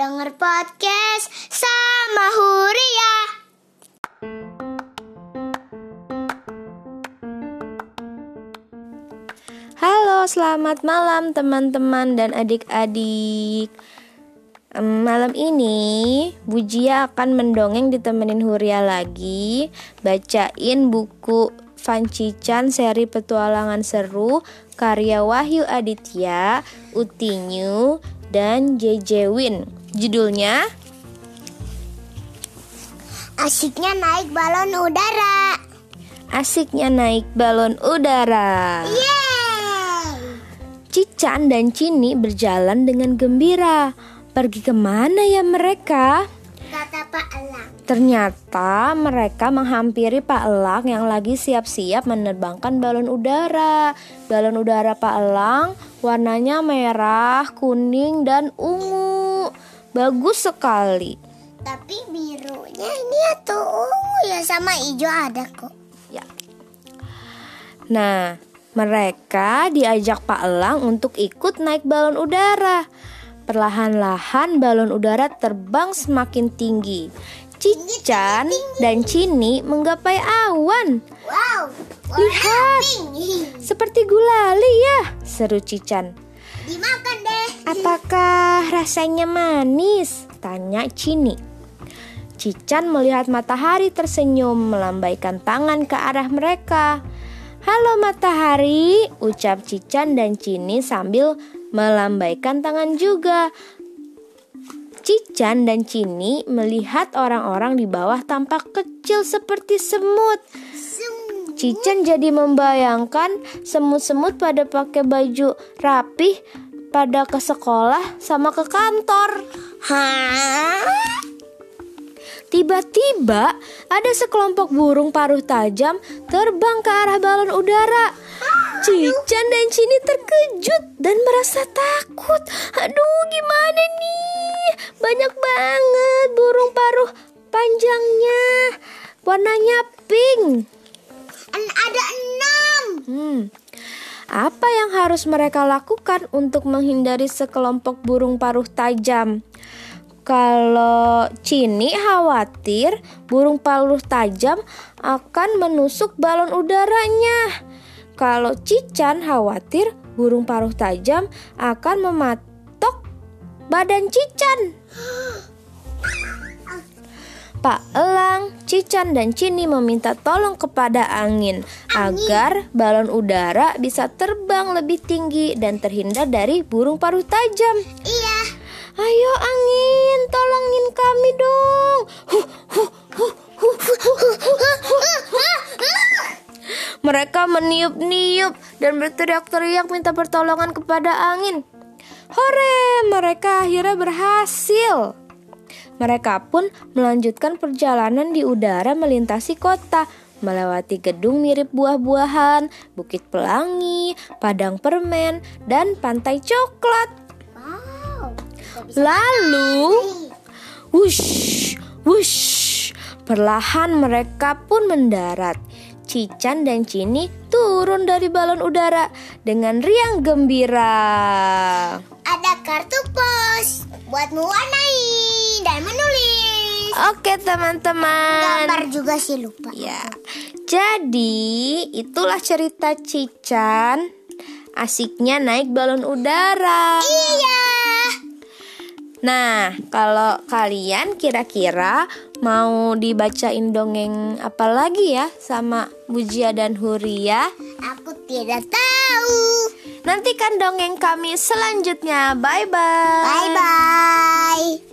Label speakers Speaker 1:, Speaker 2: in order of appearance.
Speaker 1: denger podcast sama Huria.
Speaker 2: Halo, selamat malam teman-teman dan adik-adik. Malam ini Bujia akan mendongeng ditemenin Huria lagi Bacain buku Fancichan seri petualangan seru Karya Wahyu Aditya, Utinyu, dan JJ Win Judulnya
Speaker 1: Asiknya naik balon udara.
Speaker 2: Asiknya naik balon udara
Speaker 1: Yeay!
Speaker 2: Cican dan Cini berjalan dengan gembira Pergi ke mana ya mereka?
Speaker 1: Kata Pak Elang.
Speaker 2: Ternyata mereka menghampiri Pak Elang yang lagi siap-siap menerbangkan balon udara. Balon udara Pak Elang warnanya merah, kuning, dan ungu. Bagus sekali.
Speaker 1: Tapi birunya ini atau ungu ya sama hijau ada kok.
Speaker 2: Ya. Nah, mereka diajak Pak Elang untuk ikut naik balon udara. Perlahan-lahan balon udara terbang semakin tinggi. Cican dan Cini menggapai awan.
Speaker 1: Wow,
Speaker 2: Lihat. Seperti gulali ya, seru Cican.
Speaker 1: Dimakan deh.
Speaker 2: Apakah rasanya manis? Tanya Cini. Cican melihat matahari tersenyum melambaikan tangan ke arah mereka. Halo matahari, ucap Cican dan Cini sambil melambaikan tangan juga. Cican dan Cini melihat orang-orang di bawah tampak kecil seperti semut.
Speaker 1: Sum.
Speaker 2: Cican jadi membayangkan semut-semut pada pakai baju rapih pada ke sekolah sama ke kantor. Tiba-tiba ada sekelompok burung paruh tajam terbang ke arah balon udara. Cican dan Cini terkejut dan merasa takut. Aduh, gimana nih? Banyak banget burung paruh panjangnya. Warnanya pink. Hmm. Apa yang harus mereka lakukan untuk menghindari sekelompok burung paruh tajam? Kalau Cini khawatir burung paruh tajam akan menusuk balon udaranya. Kalau Cican khawatir burung paruh tajam akan mematok badan Cican. Pak Elang, Cican, dan Cini meminta tolong kepada angin, agar balon udara bisa terbang lebih tinggi dan terhindar dari burung paruh tajam.
Speaker 1: Iya.
Speaker 2: Ayo angin, tolongin kami dong. Huh, huh, huh, huh, huh, huh, huh, huh. Mereka meniup-niup dan berteriak-teriak minta pertolongan kepada angin. Hore, mereka akhirnya berhasil. Mereka pun melanjutkan perjalanan di udara melintasi kota, melewati gedung mirip buah-buahan, bukit pelangi, padang permen, dan pantai coklat.
Speaker 1: Wow.
Speaker 2: Lalu, wush, wush, perlahan mereka pun mendarat. Cican dan Cini turun dari balon udara dengan riang gembira.
Speaker 1: Ada kartu pos buat mewarnai dan menulis.
Speaker 2: Oke teman-teman.
Speaker 1: Gambar juga sih lupa.
Speaker 2: Ya, jadi itulah cerita Cican. Asiknya naik balon udara.
Speaker 1: Iya.
Speaker 2: Nah, kalau kalian kira-kira mau dibacain dongeng apa lagi ya sama Bujia dan Huria?
Speaker 1: Aku tidak tahu.
Speaker 2: Nantikan dongeng kami selanjutnya. Bye bye.
Speaker 1: Bye bye.